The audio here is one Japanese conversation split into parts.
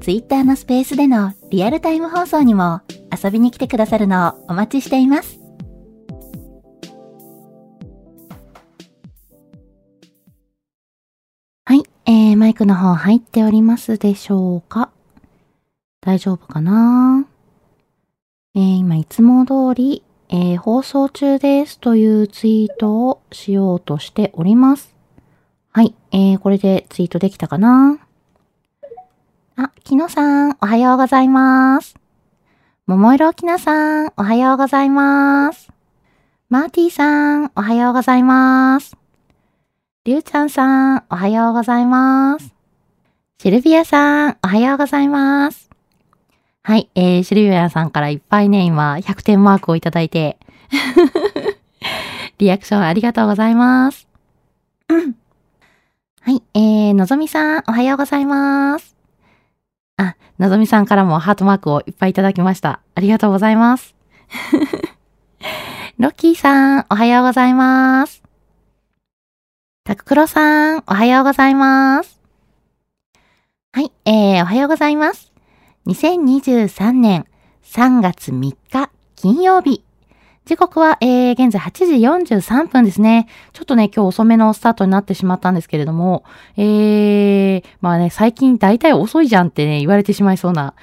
Twitter のスペースでのリアルタイム放送にも遊びに来てくださるのをお待ちしています。はい、えー、マイクの方入っておりますでしょうか？大丈夫かな？えー、今いつも通り、えー、放送中ですというツイートをしようとしております。はい、えー、これでツイートできたかな？あ、きのさん、おはようございます。ももいろきなさん、おはようございます。マーティーさん、おはようございます。りゅうちゃんさん、おはようございます。シルビアさん、おはようございます。はい、えー、シルビアさんからいっぱいね、今、100点マークをいただいて、リアクションありがとうございます。はい、えー、のぞみさん、おはようございます。あ、なぞみさんからもハートマークをいっぱいいただきました。ありがとうございます。ロッキーさん、おはようございます。タククロさん、おはようございます。はい、えー、おはようございます。2023年3月3日金曜日。時刻は、えー、現在8時43分ですね。ちょっとね、今日遅めのスタートになってしまったんですけれども、えー、まあね、最近大体遅いじゃんってね、言われてしまいそうな。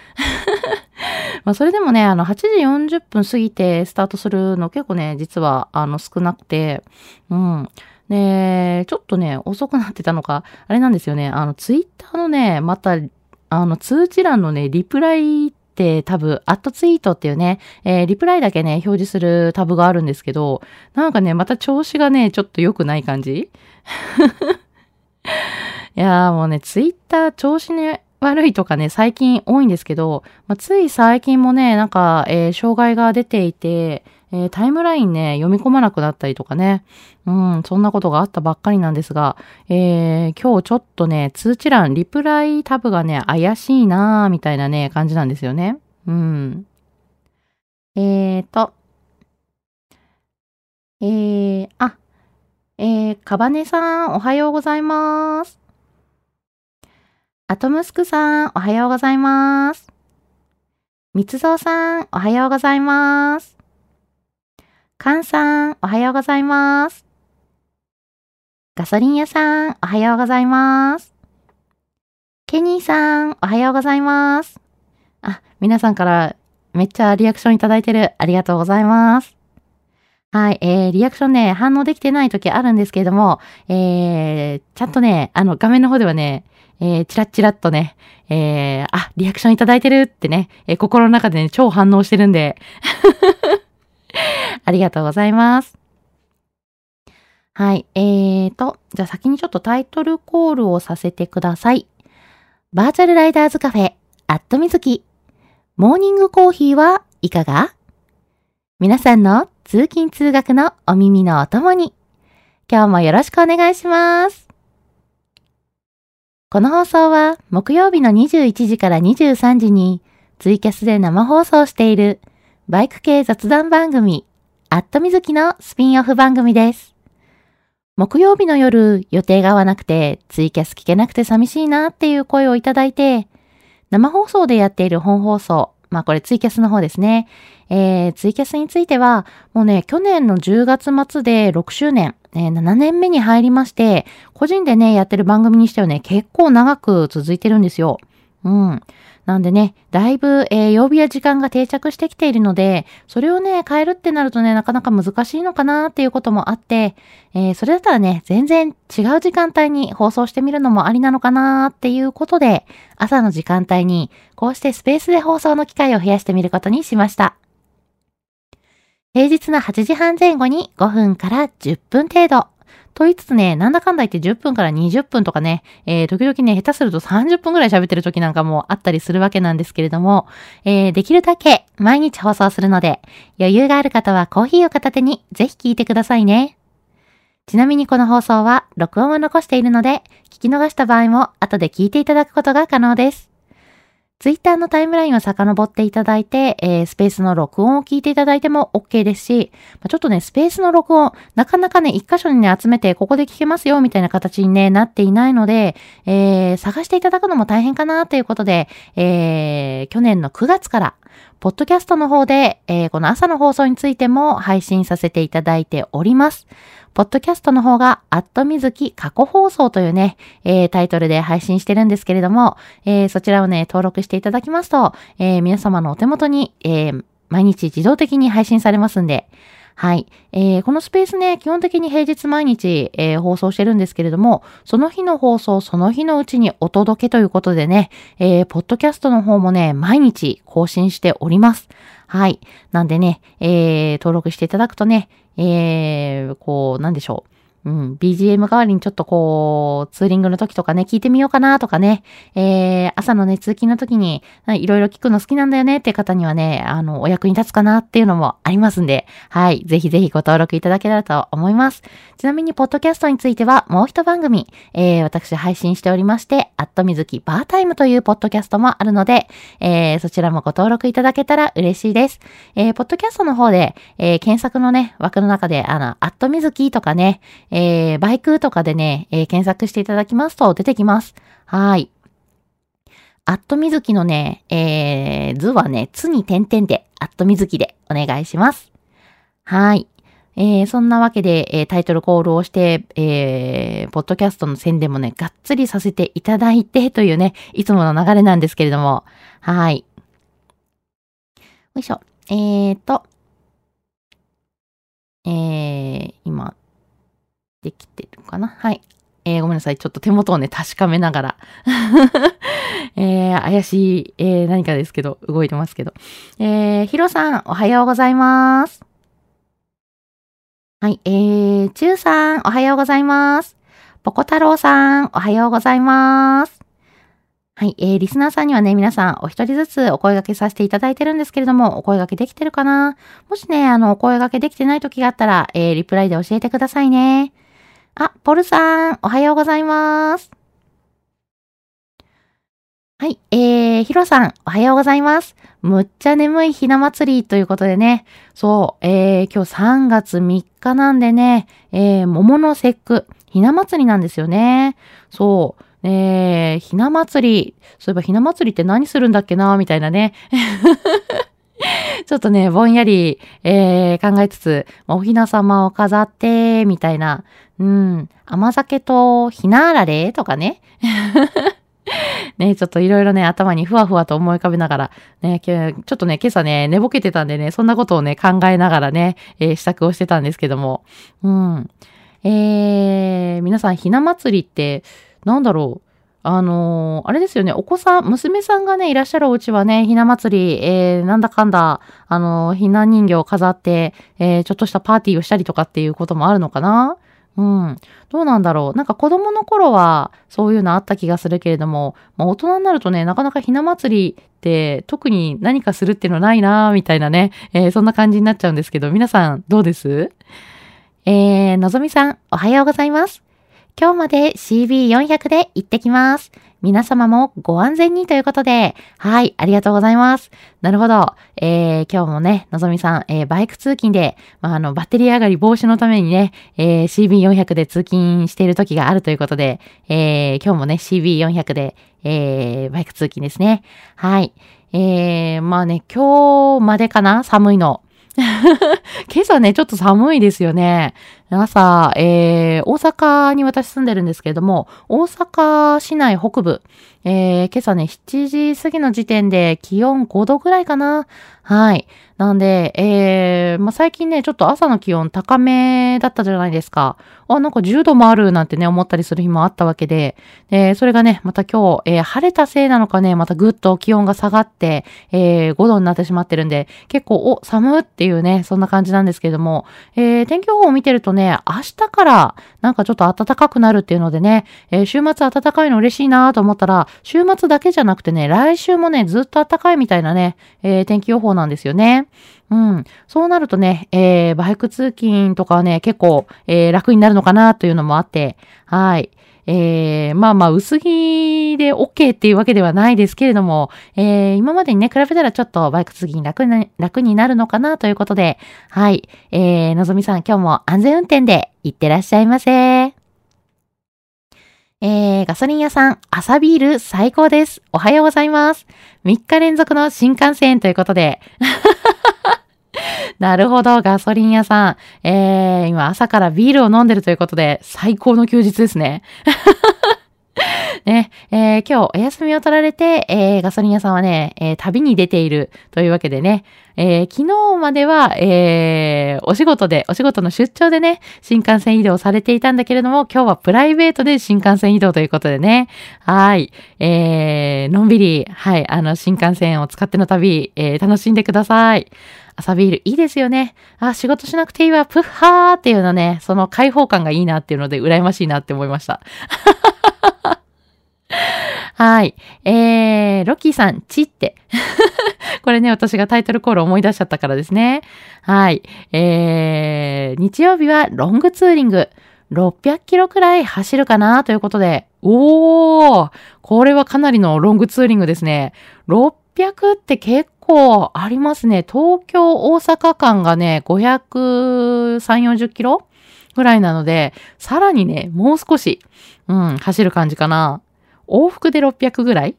まあそれでもね、あの、8時40分過ぎてスタートするの結構ね、実は、あの、少なくて、うん。で、ちょっとね、遅くなってたのか、あれなんですよね、あの、ツイッターのね、また、あの、通知欄のね、リプライってタブ、アットツイートっていうね、えー、リプライだけね、表示するタブがあるんですけど、なんかね、また調子がね、ちょっと良くない感じ。いやーもうね、ツイッター調子ね、悪いとかね、最近多いんですけど、まあ、つい最近もね、なんか、えー、障害が出ていて、えー、タイムラインね、読み込まなくなったりとかね、うん、そんなことがあったばっかりなんですが、えー、今日ちょっとね、通知欄、リプライタブがね、怪しいなーみたいなね、感じなんですよね。うん。えーと、えー、あ、えー、かばねさん、おはようございます。アトムスクさん、おはようございます。みつぞうさん、おはようございます。かんさん、おはようございます。ガソリン屋さん、おはようございます。ケニーさん、おはようございます。あ、皆さんからめっちゃリアクションいただいてる。ありがとうございます。はい、えー、リアクションね、反応できてない時あるんですけれども、えー、ちゃんとね、あの、画面の方ではね、えー、チラッチラッとね、えー、あ、リアクションいただいてるってね、えー、心の中でね、超反応してるんで。ありがとうございます。はい。えーと、じゃあ先にちょっとタイトルコールをさせてください。バーチャルライダーズカフェ、アットみずき。モーニングコーヒーはいかが？皆さんの通勤通学のお耳のお供に、今日もよろしくお願いします。この放送は木曜日の21時から23時にツイキャスで生放送しているバイク系雑談番組、アットみずきのスピンオフ番組です。木曜日の夜予定が合わなくてツイキャス聞けなくて寂しいなっていう声をいただいて、生放送でやっている本放送、まあこれツイキャスの方ですね。えー、ツイキャスについては、もうね、去年の10月末で6周年、えー、7年目に入りまして、個人でね、やってる番組にしてはね、結構長く続いてるんですよ。うん。なんでね、だいぶ、えー、曜日や時間が定着してきているので、それをね、変えるってなるとね、なかなか難しいのかなっていうこともあって、えー、それだったらね、全然違う時間帯に放送してみるのもありなのかなっていうことで、朝の時間帯に、こうしてスペースで放送の機会を増やしてみることにしました。平日の8時半前後に5分から10分程度。と言いつつね、なんだかんだ言って10分から20分とかね、えー、時々ね、下手すると30分くらい喋ってる時なんかもあったりするわけなんですけれども、えー、できるだけ毎日放送するので、余裕がある方はコーヒーを片手にぜひ聞いてくださいね。ちなみにこの放送は録音を残しているので、聞き逃した場合も後で聞いていただくことが可能です。ツイッターのタイムラインを遡っていただいて、えー、スペースの録音を聞いていただいても OK ですし、ま、ちょっとね、スペースの録音、なかなかね、一箇所にね、集めて、ここで聞けますよ、みたいな形にね、なっていないので、えー、探していただくのも大変かな、ということで、えー、去年の9月から、ポッドキャストの方で、えー、この朝の放送についても配信させていただいております。ポッドキャストの方が、アットみずき過去放送というね、えー、タイトルで配信してるんですけれども、えー、そちらをね、登録していただきますと、え、皆様のお手元に、え、毎日自動的に配信されますんで、はい。えー、このスペースね、基本的に平日毎日、えー、放送してるんですけれども、その日の放送、その日のうちにお届けということでね、えー、ポッドキャストの方もね、毎日更新しております。はい。なんでね、えー、登録していただくとね、えー、こう、なんでしょう。うん、BGM 代わりにちょっとこう、ツーリングの時とかね、聞いてみようかなとかね、えー、朝のね、通勤の時に、いろいろ聞くの好きなんだよねって方にはね、あの、お役に立つかなっていうのもありますんで、はい、ぜひぜひご登録いただけたらと思います。ちなみに、ポッドキャストについては、もう一番組、えー、私配信しておりまして、アットみずきバータイムというポッドキャストもあるので、えー、そちらもご登録いただけたら嬉しいです。えー、ポッドキャストの方で、えー、検索のね、枠の中で、あの、アットみずきとかね、ええー、バイクとかでね、えー、検索していただきますと出てきます。はい。アットみずきのね、えー、図はね、つに点々で、アットみずきでお願いします。はい。えー、そんなわけで、えー、タイトルコールをして、えー、ポッドキャストの宣伝もね、がっつりさせていただいてというね、いつもの流れなんですけれども、はい。よいしょ。えーと、えー、今、できてるかな？はい。えー、ごめんなさい。ちょっと手元をね、確かめながら えー、怪しい、えー、何かですけど、動いてますけど。えー、ヒロさん、おはようございます。はい、えー、チューさん、おはようございます。ポコ太郎さん、おはようございます。はい、えー、リスナーさんにはね、皆さんお一人ずつお声掛けさせていただいてるんですけれども、お声掛けできてるかな？もしね、あの、お声掛けできてない時があったら、えー、リプライで教えてくださいね。あ、ポルさん、おはようございます。はい、えー、ヒロさん、おはようございます。むっちゃ眠いひな祭りということでね、そう、えー、今日3月3日なんでね、えー、桃の節句、ひな祭りなんですよね。そう、えー、ひな祭り、そういえばひな祭りって何するんだっけなみたいなね。ちょっとね、ぼんやり、えー、考えつつ、おひな様を飾って、みたいな、うん。甘酒とひなあられとかね。ね、ちょっといろいろね、頭にふわふわと思い浮かべながら、ね、ちょっとね、今朝ね、寝ぼけてたんでね、そんなことをね、考えながらね、えー、支度をしてたんですけども。うん。えー、皆さん、ひな祭りって、なんだろう。あのー、あれですよね、お子さん、娘さんがね、いらっしゃるお家はね、ひな祭り、えー、なんだかんだ、あのー、ひな人形を飾って、えー、ちょっとしたパーティーをしたりとかっていうこともあるのかな？うん。どうなんだろう。なんか子供の頃はそういうのあった気がするけれども、まあ、大人になるとね、なかなかひな祭りって特に何かするっていうのないなーみたいなね、えー、そんな感じになっちゃうんですけど、皆さんどうです？えー、のぞみさん、おはようございます。今日まで CB400 で行ってきます。皆様もご安全にということで、はい、ありがとうございます。なるほど。えー、今日もね、のぞみさん、えー、バイク通勤で、まあ、あの、バッテリー上がり防止のためにね、えー、CB400 で通勤している時があるということで、えー、今日もね、CB400 で、えー、バイク通勤ですね。はい。えー、まあね、今日までかな？寒いの。今朝ね、ちょっと寒いですよね。朝、えー、大阪に私住んでるんですけれども、大阪市内北部、えー、今朝ね、7時過ぎの時点で気温5度ぐらいかな。はい。なんで、えー、まあ、最近ね、ちょっと朝の気温高めだったじゃないですか。あ、なんか10度もあるなんてね、思ったりする日もあったわけで、えー、それがね、また今日、えー、晴れたせいなのかね、またぐっと気温が下がって、えー、5度になってしまってるんで、結構、お、寒っていうね、そんな感じなんですけれども、えー、天気予報を見てるとね、明日からなんかちょっと暖かくなるっていうのでね、えー、週末暖かいの嬉しいなと思ったら、週末だけじゃなくてね、来週もね、ずっと暖かいみたいなね、えー、天気予報なんですよね。うん。そうなるとね、えー、バイク通勤とかはね、結構、えー、楽になるのかなというのもあって、はい。えー、まあまあ、薄着で OK っていうわけではないですけれども、えー、今までにね、比べたらちょっとバイク通勤楽に楽になるのかなということで、はい。えー、のぞみさん、今日も安全運転で行ってらっしゃいませ。えー、ガソリン屋さん、朝ビール最高です。おはようございます。3日連続の新幹線ということで。なるほど、ガソリン屋さん。えー、今朝からビールを飲んでるということで、最高の休日ですね。ね、えー、今日お休みを取られて、えー、ガソリン屋さんはね、えー、旅に出ているというわけでね、えー、昨日までは、えー、お仕事で、お仕事の出張でね、新幹線移動されていたんだけれども、今日はプライベートで新幹線移動ということでね、はい、えー、のんびり、はい、あの、新幹線を使っての旅、えー、楽しんでください。朝ビールいいですよね。あ、仕事しなくていいわ、プッハーっていうのね、その開放感がいいなっていうので、羨ましいなって思いました。はい。えー、ロッキーさん、チって。これね、私がタイトルコール思い出しちゃったからですね。はい。えー、日曜日はロングツーリング。600キロくらい走るかなということで。おーこれはかなりのロングツーリングですね。600って結構ありますね。東京、大阪間がね、530、40キロぐらいなので、さらにね、もう少し、うん、走る感じかな。往復で600ぐらい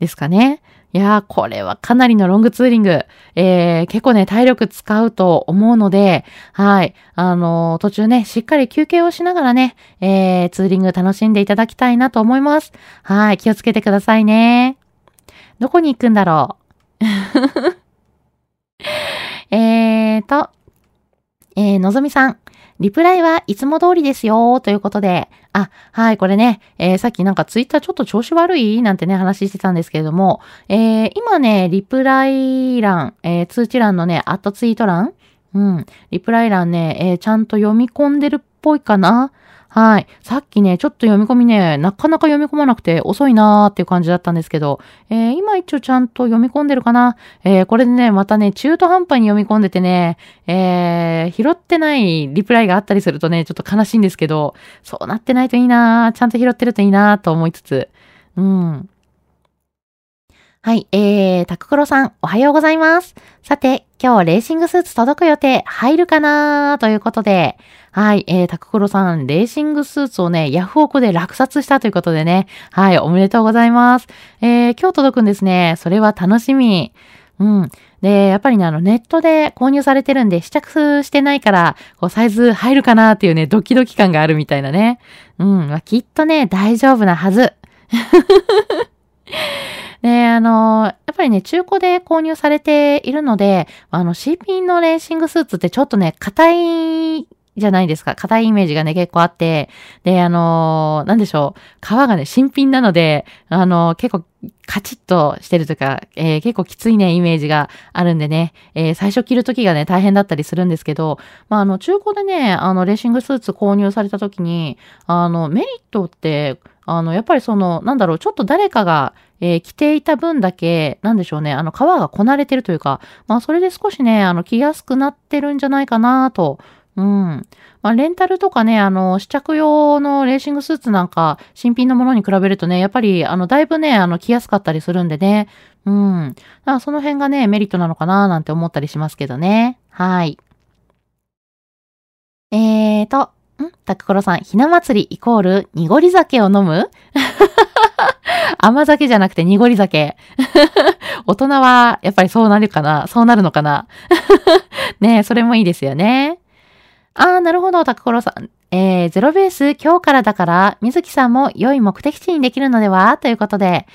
ですかね。いやー、これはかなりのロングツーリング。えー、結構ね、体力使うと思うので、はい。あのー、途中ね、しっかり休憩をしながらね、えー、ツーリング楽しんでいただきたいなと思います。はい。気をつけてくださいね。どこに行くんだろう？えーと、えー、のぞみさん。リプライはいつも通りですよ、ということで。あ、はい、これね、えー、さっきなんかツイッターちょっと調子悪いなんてね、話してたんですけれども、えー、今ね、リプライ欄、えー、通知欄のね、アットツイート欄。うん、リプライ欄ね、え、ちゃんと読み込んでるっぽいかな。はい。さっきね、ちょっと読み込みね、なかなか読み込まなくて遅いなーっていう感じだったんですけど、えー、今一応ちゃんと読み込んでるかな？えー、これでね、またね、中途半端に読み込んでてね、えー、拾ってないリプライがあったりするとね、ちょっと悲しいんですけど、そうなってないといいなーちゃんと拾ってるといいなーと思いつつ、うん。はい、えー、タククロさん、おはようございます。さて、今日レーシングスーツ届く予定入るかなということで、はい、えー、タククロさん、レーシングスーツをね、ヤフオクで落札したということでね、はい、おめでとうございます。えー、今日届くんですね。それは楽しみ。うん。で、やっぱりね、あの、ネットで購入されてるんで、試着してないから、こう、サイズ入るかなっていうね、ドキドキ感があるみたいなね。うん。まあ、きっとね、大丈夫なはず。で、あの、やっぱりね、中古で購入されているので、あの、CP のレーシングスーツってちょっとね、硬いじゃないですか。硬いイメージがね、結構あって。で、あのー、なんでしょう。皮がね、新品なので、あのー、結構カチッとしてるというか、えー、結構きついね、イメージがあるんでね、えー、最初着るときがね、大変だったりするんですけど、まあ、あの、中古でね、あの、レーシングスーツ購入されたときに、あの、メリットって、あの、やっぱりその、なんだろう、ちょっと誰かが、えー、着ていた分だけ、なんでしょうね、あの、皮がこなれてるというか、まあ、それで少しね、あの、着やすくなってるんじゃないかなとうん。まあ、レンタルとかね、あの、試着用のレーシングスーツなんか、新品のものに比べるとね、やっぱり、あの、だいぶね、あの、着やすかったりするんでね。うん。だその辺がね、メリットなのかななんて思ったりしますけどね。はい。えーと、んタクコロさん、ひな祭りイコール濁り酒を飲む？甘酒じゃなくて濁り酒。大人はやっぱりそうなるかな？そうなるのかな？ねそれもいいですよね。ああ、なるほど、タクコロさん。えー、ゼロベース今日からだから、水木さんも良い目的地にできるのでは？ということで、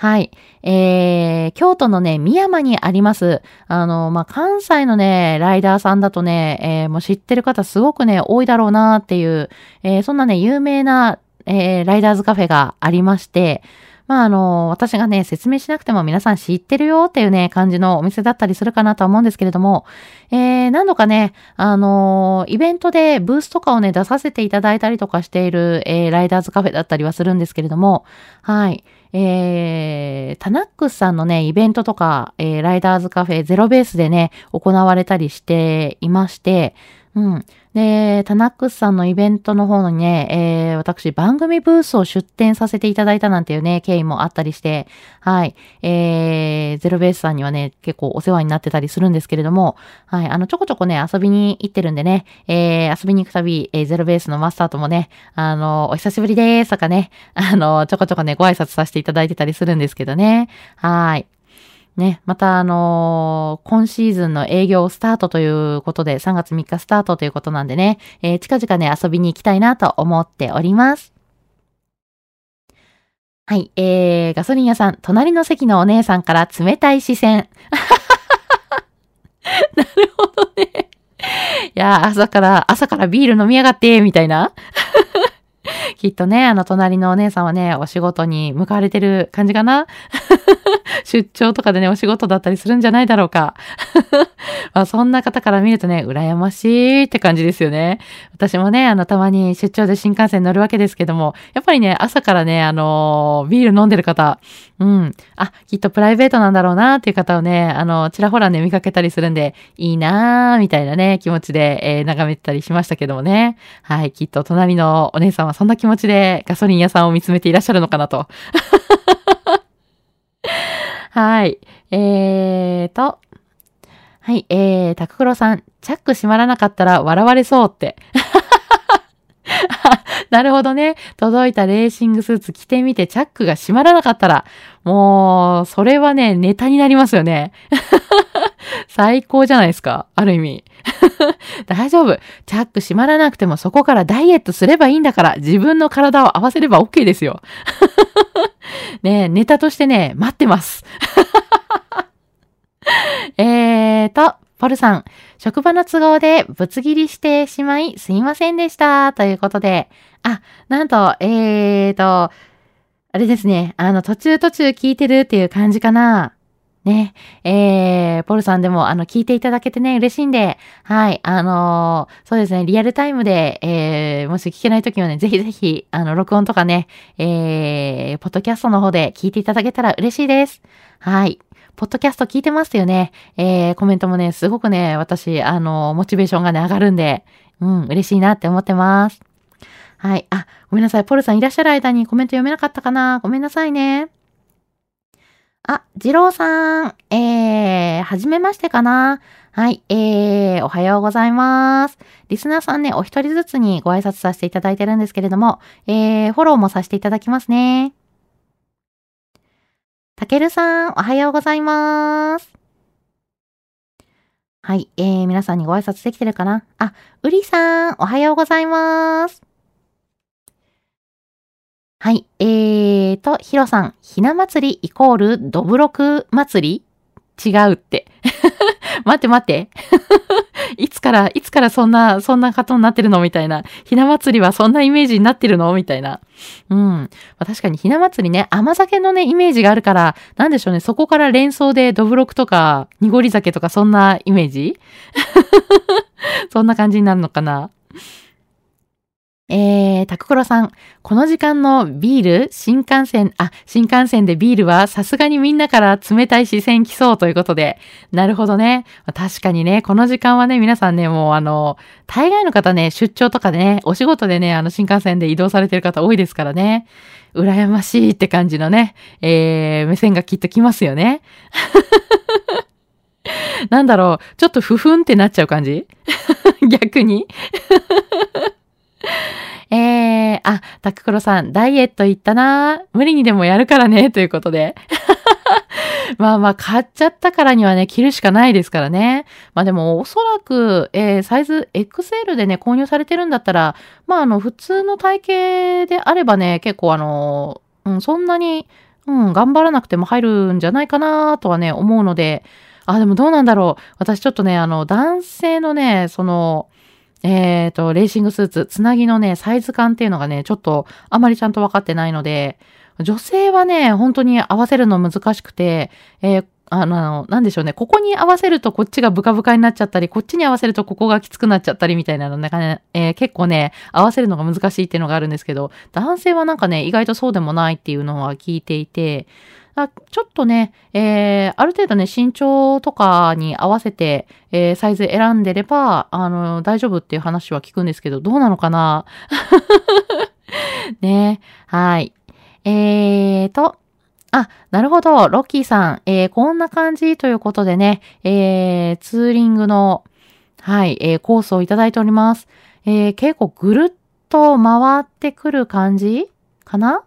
はい。えー、京都のね、宮山にあります。あの、まあ、関西のね、ライダーさんだとね、えー、もう知ってる方すごくね、多いだろうなっていう、えー、そんなね、有名な、えー、ライダーズカフェがありまして、まあ、あの、私がね、説明しなくても皆さん知ってるよっていうね、感じのお店だったりするかなと思うんですけれども、えー、何度かね、あの、イベントでブースとかをね、出させていただいたりとかしている、えー、ライダーズカフェだったりはするんですけれども、はい。えー、タナックスさんのね、イベントとか、えー、ライダーズカフェゼロベースでね、行われたりしていまして、うん。で、タナックスさんのイベントの方にね、えー、私番組ブースを出展させていただいたなんていうね、経緯もあったりして、はい、えー、ゼロベースさんにはね、結構お世話になってたりするんですけれども、はい、あの、ちょこちょこね、遊びに行ってるんでね、えー、遊びに行くたび、えー、ゼロベースのマスターともね、あの、お久しぶりですとかね、あの、ちょこちょこね、ご挨拶させていただいてたりするんですけどね、はい。ね、またあのー、今シーズンの営業スタートということで、3月3日スタートということなんでね、えー、近々ね、遊びに行きたいなと思っております。はい、えー、ガソリン屋さん、隣の席のお姉さんから冷たい視線。なるほどね。いや、朝から、朝からビール飲みやがって、みたいな。きっとね、あの、隣のお姉さんはね、お仕事に向かわれてる感じかな？出張とかでね、お仕事だったりするんじゃないだろうか？まあ、そんな方から見るとね、羨ましいって感じですよね。私もね、あの、たまに出張で新幹線乗るわけですけども、やっぱりね、朝からね、あのビール飲んでる方、うん。あ、きっとプライベートなんだろうなっていう方をね、あの、ちらほらね、見かけたりするんで、いいなーみたいなね、気持ちで、えー、眺めてたりしましたけどもね。はい、きっと隣のお姉さんはそんな気持ちでガソリン屋さんを見つめていらっしゃるのかなと。はい。えーと。はい。えー、タククロさん。チャック閉まらなかったら笑われそうって。なるほどね。届いたレーシングスーツ着てみてチャックが閉まらなかったら、もう、それはね、ネタになりますよね。最高じゃないですか。ある意味。大丈夫。チャック閉まらなくてもそこからダイエットすればいいんだから、自分の体を合わせれば OK ですよ。ねネタとしてね、待ってます。えーと、ポルさん、職場の都合でぶつ切りしてしまいすいませんでした。ということで、あ、なんと、えーと、あれですね、あの、途中途中聞いてるっていう感じかな。ね、えー、ポルさんでも、あの、聞いていただけてね、嬉しいんで、はい、あのー、そうですね、リアルタイムで、えー、もし聞けないときはね、ぜひぜひ、あの、録音とかね、えー、ポッドキャストの方で聞いていただけたら嬉しいです。はい。ポッドキャスト聞いてますよね。えー、コメントもね、すごくね、私、あの、モチベーションがね、上がるんで、うん、嬉しいなって思ってます。はい。あ、ごめんなさい。ポルさんいらっしゃる間にコメント読めなかったかな？ごめんなさいね。あ、ジローさん、えー、はじめましてかな？はい、えー、おはようございます。リスナーさんね、お一人ずつにご挨拶させていただいてるんですけれども、えー、フォローもさせていただきますね。たけるさん、おはようございます。はい、えー、皆さんにご挨拶できてるかな？あ、うりさん、おはようございます。はい。えーと、ヒロさん、ひな祭りイコールドブロク祭り？違うって。待って待って。いつから、いつからそんな、そんな方になってるのみたいな。ひな祭りはそんなイメージになってるのみたいな。うん。まあ、確かにひな祭りね、甘酒のね、イメージがあるから、なんでしょうね、そこから連想でどぶろくとか、濁り酒とかそんなイメージ？そんな感じになるのかな？えー、タククロさん、この時間のビール、新幹線、あ、新幹線でビールはさすがにみんなから冷たい視線来そうということで、なるほどね。確かにね、この時間はね、皆さんね、もうあの、大概の方ね、出張とかでね、お仕事でね、あの、新幹線で移動されてる方多いですからね。羨ましいって感じのね、えー、目線がきっと来ますよね。なんだろう、ちょっとふふんってなっちゃう感じ？逆に？えー、あ、タククロさん、ダイエット行ったな無理にでもやるからね、ということで。まあまあ、買っちゃったからにはね、着るしかないですからね。まあでも、おそらく、えー、サイズ XL でね、購入されてるんだったら、まああの、普通の体型であればね、結構あの、うん、そんなに、うん、頑張らなくても入るんじゃないかなとはね、思うので、あ、でもどうなんだろう。私ちょっとね、あの、男性のね、その、えっ、ー、と、レーシングスーツ、つなぎのね、サイズ感っていうのがね、ちょっとあまりちゃんと分かってないので、女性はね、本当に合わせるの難しくて、えー、あの、なんでしょうね。ここに合わせるとこっちがブカブカになっちゃったり、こっちに合わせるとここがきつくなっちゃったりみたいなの、ね、えー、結構ね、合わせるのが難しいっていうのがあるんですけど、男性はなんかね、意外とそうでもないっていうのは聞いていて、あちょっとね、えー、ある程度ね、身長とかに合わせて、えー、サイズ選んでれば、あの、大丈夫っていう話は聞くんですけど、どうなのかな？ねはい。えーと、あ、なるほど。ロッキーさん、えー、こんな感じということでね、えー、ツーリングの、はい、えー、コースをいただいております。えー、結構ぐるっと回ってくる感じかな？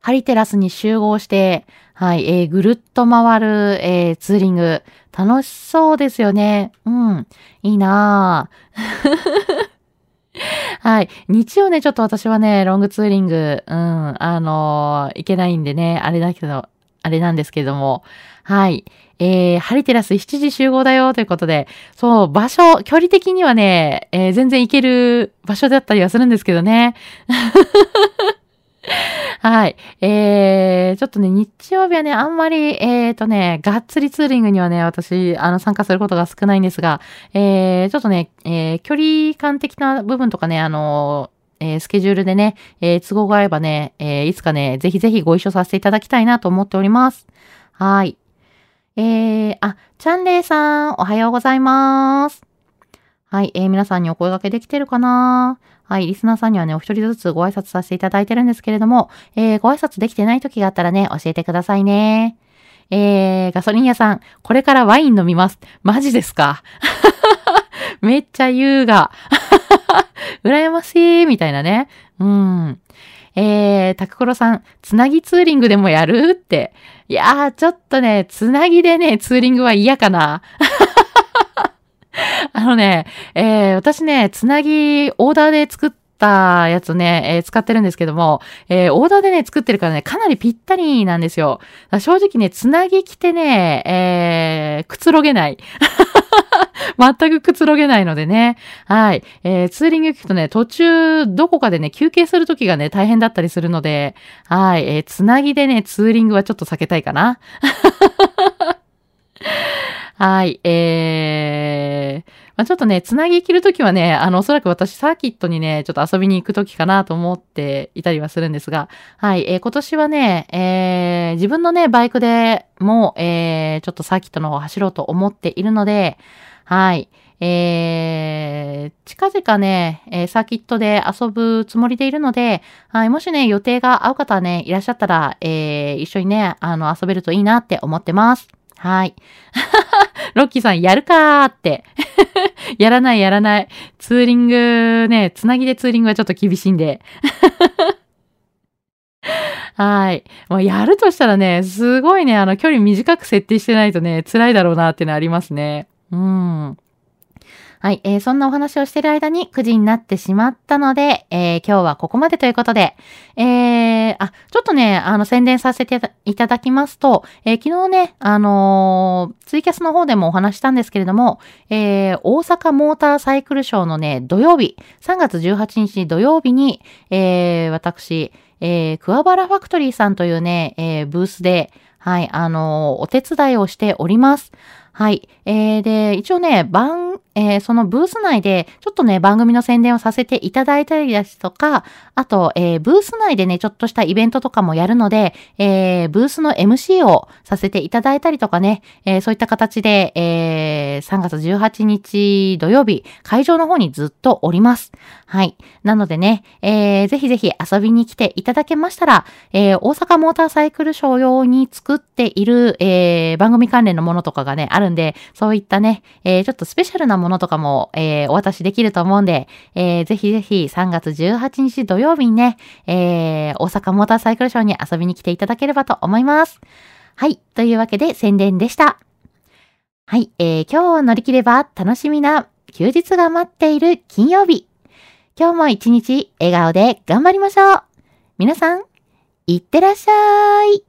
ハリテラスに集合して、はい、えー、ぐるっと回る、えー、ツーリング。楽しそうですよね。うん。いいなぁ。はい。日曜ね、ちょっと私はね、ロングツーリング、うん、あのー、行けないんでね、あれだけど、あれなんですけども、はい。えー、ハリテラス7時集合だよということで、そう、場所、距離的にはね、えー、全然行ける場所だったりはするんですけどね。はい。えー、ちょっとね、日曜日はね、あんまり、えーとね、がっつりツーリングにはね、私、あの、参加することが少ないんですが、えー、ちょっとね、えー、距離感的な部分とかね、あのえー、スケジュールでね、えー、都合が合えばね、えー、いつかね、ぜひぜひご一緒させていただきたいなと思っております。はい。えー、あ、チャンレイさん、おはようございます。はい、えー、皆さんにお声掛けできてるかな？はい、リスナーさんにはね、お一人ずつご挨拶させていただいてるんですけれども、えー、ご挨拶できてない時があったらね、教えてくださいね。えー、ガソリン屋さん、これからワイン飲みます。マジですか？めっちゃ優雅。羨ましい、みたいなね。うん。えー、タクコロさん、つなぎツーリングでもやる？って。いやー、ちょっとね、つなぎでね、ツーリングは嫌かな。あのね、えー、私ね、つなぎ、オーダーで作ったやつね、えー、使ってるんですけども、えー、オーダーでね、作ってるからね、かなりぴったりなんですよ。正直ね、つなぎ着てね、えー、くつろげない。全くくつろげないのでね。はい。えー、ツーリング行くとね、途中、どこかでね、休憩するときがね、大変だったりするので、はい。えー、つなぎでね、ツーリングはちょっと避けたいかな。はい。えー、まあ、ちょっとね、つなぎ切るときはね、あの、おそらく私サーキットにね、ちょっと遊びに行くときかなと思っていたりはするんですが、はい。えー、今年はね、えー、自分のね、バイクでも、えー、ちょっとサーキットの方を走ろうと思っているので、はい。えー、近々ね、えー、サーキットで遊ぶつもりでいるので、はい、もしね、予定が合う方ね、いらっしゃったら、えー、一緒にね、あの、遊べるといいなって思ってます。はい。ロッキーさん、やるかーって。やらないやらない。ツーリングね、つなぎでツーリングはちょっと厳しいんで。はい。もうやるとしたらね、すごいね、あの、距離短く設定してないとね、辛いだろうなっていうのありますね。うん。はい、えー、そんなお話をしてる間に9時になってしまったので、えー、今日はここまでということで、えー、あ、ちょっとね、あの、宣伝させていただきますと、えー、昨日ね、あのー、ツイキャスの方でもお話したんですけれども、えー、大阪モーターサイクルショーのね、土曜日、3月18日土曜日に、えー、私、えー、桑原ファクトリーさんというね、えー、ブースで、はい、あのー、お手伝いをしております。はい。えー、で、一応ね、番、えー、そのブース内で、ちょっとね、番組の宣伝をさせていただいたりですとか、あと、えー、ブース内でね、ちょっとしたイベントとかもやるので、えー、ブースの MC をさせていただいたりとかね、え、そういった形で、え、3月18日土曜日、会場の方にずっとおります。はい。なのでね、えー、ぜひぜひ遊びに来ていただけましたら、え、大阪モーターサイクルショー用に作っている、え、番組関連のものとかがね、あるんで、そういったね、え、ちょっとスペシャルなものものとかも、えー、お渡しできると思うんで、えー、ぜひぜひ3月18日土曜日にね、えー、大阪モーターサイクルショーに遊びに来ていただければと思います。はい。というわけで宣伝でした。はい。えー、今日を乗り切れば楽しみな休日が待っている金曜日。今日も一日笑顔で頑張りましょう。皆さん、いってらっしゃい。